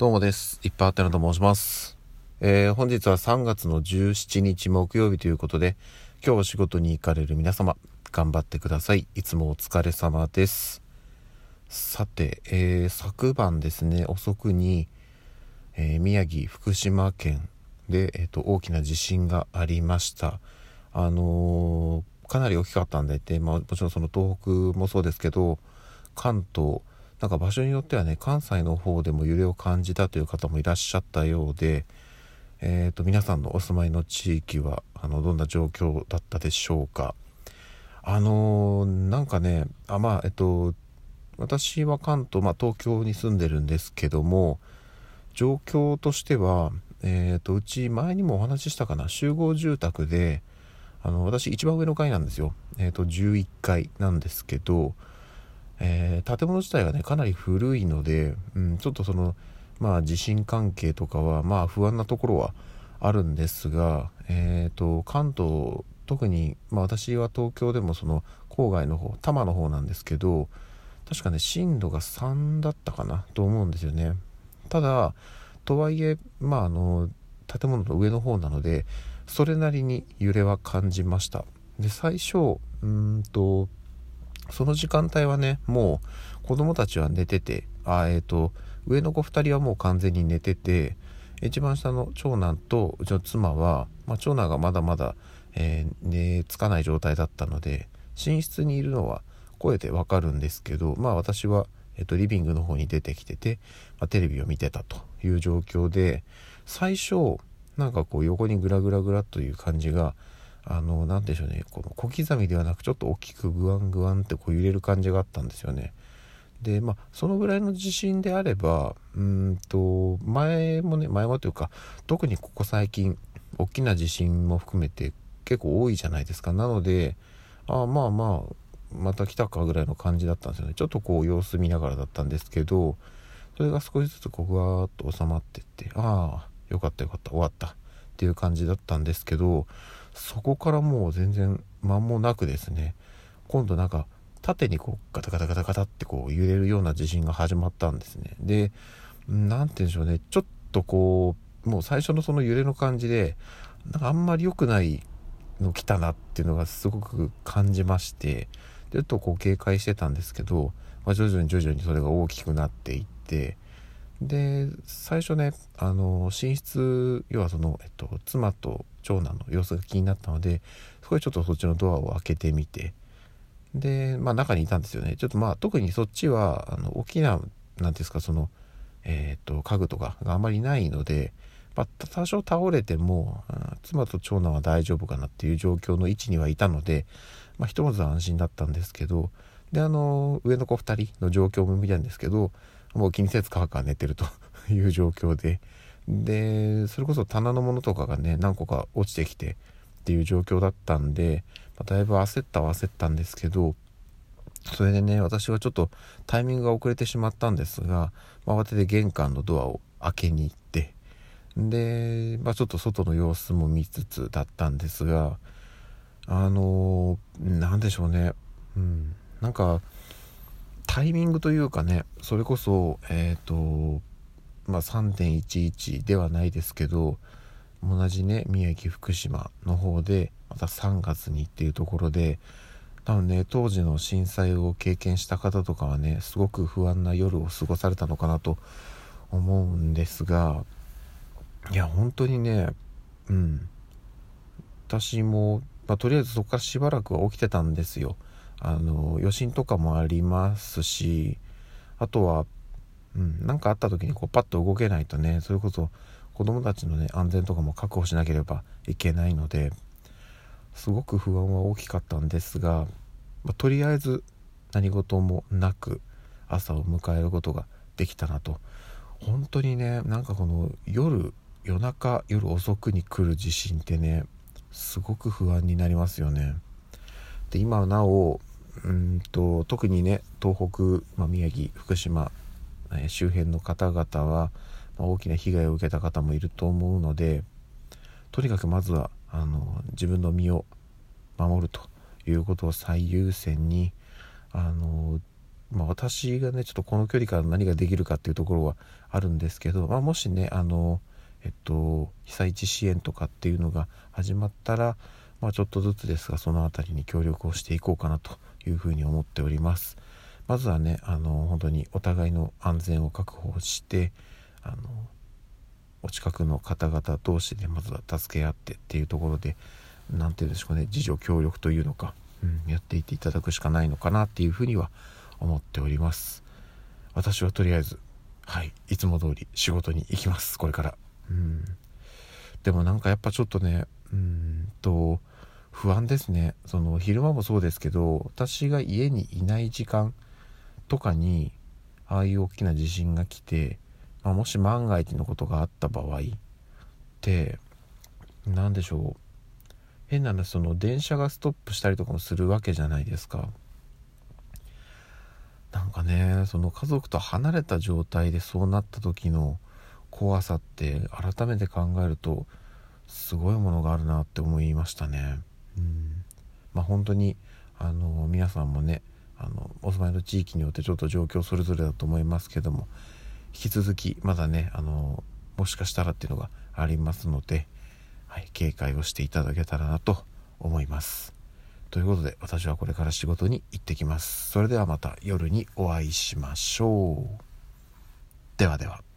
どうもです。いっぱいあったなと申します。えー、本日は3月の17日木曜日ということで、今日お仕事に行かれる皆様、頑張ってください。いつもお疲れ様です。さて、えー、昨晩ですね、遅くに、えー、宮城、福島県で、えーと、大きな地震がありました。あのかなり大きかったんでて、まあ、もちろんその東北もそうですけど、関東、なんか場所によってはね関西の方でも揺れを感じたという方もいらっしゃったようで、えーと、皆さんのお住まいの地域はあのどんな状況だったでしょうか。あのー、なんかねあまあえっと私は関東、まあ、東京に住んでるんですけども状況としては、えーと、うち前にもお話ししたかな集合住宅であの私一番上の階なんですよ、えーと11階なんですけどえー、建物自体がねかなり古いので、うん、ちょっとそのまあ地震関係とかはまあ不安なところはあるんですが、えーと、関東特に、まあ、私は東京でもその郊外の方多摩の方なんですけど確かね震度が3だったかなと思うんですよね。ただとはいえまああの建物の上の方なのでそれなりに揺れは感じました。で最初うんとその時間帯はね、もう子供たちは寝てて、あえっ、ー、と、上の子2人はもう完全に寝てて、一番下の長男とうちの妻は、まあ、長男がまだまだ、えー、寝つかない状態だったので、寝室にいるのは声でわかるんですけど、まあ私は、えっ、ー、と、リビングの方に出てきてて、まあ、テレビを見てたという状況で、最初、なんかこう横にグラグラグラという感じが、あの何でしょうね。この小刻みではなくちょっと大きくグワングワンってこう揺れる感じがあったんですよね。でまあそのぐらいの地震であればうんと前もね前もというか特にここ最近大きな地震も含めて結構多いじゃないですか。なのであまあまあまた来たかぐらいの感じだったんですよね。ちょっとこう様子見ながらだったんですけどそれが少しずつこうぐわーっと収まってってああよかったよかった終わったっていう感じだったんですけどそこからもう全然間もなくですね今度なんか縦にこうガタガタガタガタってこう揺れるような地震が始まったんですね。で何て言うんでしょうね。ちょっとこうもう最初のその揺れの感じでなんかあんまり良くないの来たなっていうのがすごく感じましてちょっとこう警戒してたんですけど、まあ、徐々に徐々にそれが大きくなっていってで最初ねあの寝室要はその、えっと、妻と長男の様子が気になったのでそこでちょっとそっちのドアを開けてみて。でまあ中にいたんですよね。ちょっとまあ特にそっちはあの大きな何ですかそのえっ、と家具とかがあまりないので、まあ、多少倒れても、妻と長男は大丈夫かなっていう状況の位置にはいたので、まあ、ひとまず安心だったんですけどであの上の子2人の状況も見たんですけどもう気にせずカーカ寝てるという状況ででそれこそ棚のものとかがね何個か落ちてきてっていう状況だったんで、まあ、だいぶ焦ったは焦ったんですけどそれでね私はちょっとタイミングが遅れてしまったんですが、まあ、慌てて玄関のドアを開けに行ってで、まあ、ちょっと外の様子も見つつだったんですがあの何でしょうね。うん。なんかタイミングというかねそれこそえっ、ー、とまあ3.11ではないですけど同じね宮城福島の方でまた3月にっていうところで多分ね当時の震災を経験した方とかはねすごく不安な夜を過ごされたのかなと思うんですがいや本当にねうん私も、まあ、とりあえずそこからしばらくは起きてたんですよ。あの余震とかもありますしあとは、うん、何かあった時にこうパッと動けないとねそれこそ子供たちのね安全とかも確保しなければいけないのですごく不安は大きかったんですが、まあ、とりあえず何事もなく朝を迎えることができたなと本当にねなんかこの夜夜中夜遅くに来る地震ってねすごく不安になりますよね。で今なおうんと特にね東北、まあ、宮城福島、え、周辺の方々は、ま、大きな被害を受けた方もいると思うのでとにかくまずはあの自分の身を守るということを最優先にあのまあ、私がねちょっとこの距離から何ができるかっていうところはあるんですけど、まあ、もしねあのえっと被災地支援とかっていうのが始まったら、まあ、ちょっとずつですがその辺りに協力をしていこうかなというふうに思っております。まずはねあの本当にお互いの安全を確保してあのお近くの方々同士でまずは助け合ってっていうところで何て言うんでしょうかね自助協力というのか、うん、やっていっていただくしかないのかなっていうふうには思っております。私はとりあえずはいいつも通り仕事に行きますこれから。うん。でもなんかやっぱちょっとねうんと不安ですね。その昼間もそうですけど私が家にいない時間とかにああいう大きな地震が来て、まあ、もし万が一のことがあった場合って何でしょう。変な話その電車がストップしたりとかもするわけじゃないですか。なんかねその家族と離れた状態でそうなった時の怖さって改めて考えるとすごいものがあるなって思いましたね。うん。まあ、本当にあの皆さんもねあのお住まいの地域によってちょっと状況それぞれだと思いますけども引き続きまだねあのもしかしたらっていうのがありますので、はい、警戒をしていただけたらなと思います。ということで私はこれから仕事に行ってきます。それではまた夜にお会いしましょう。ではでは。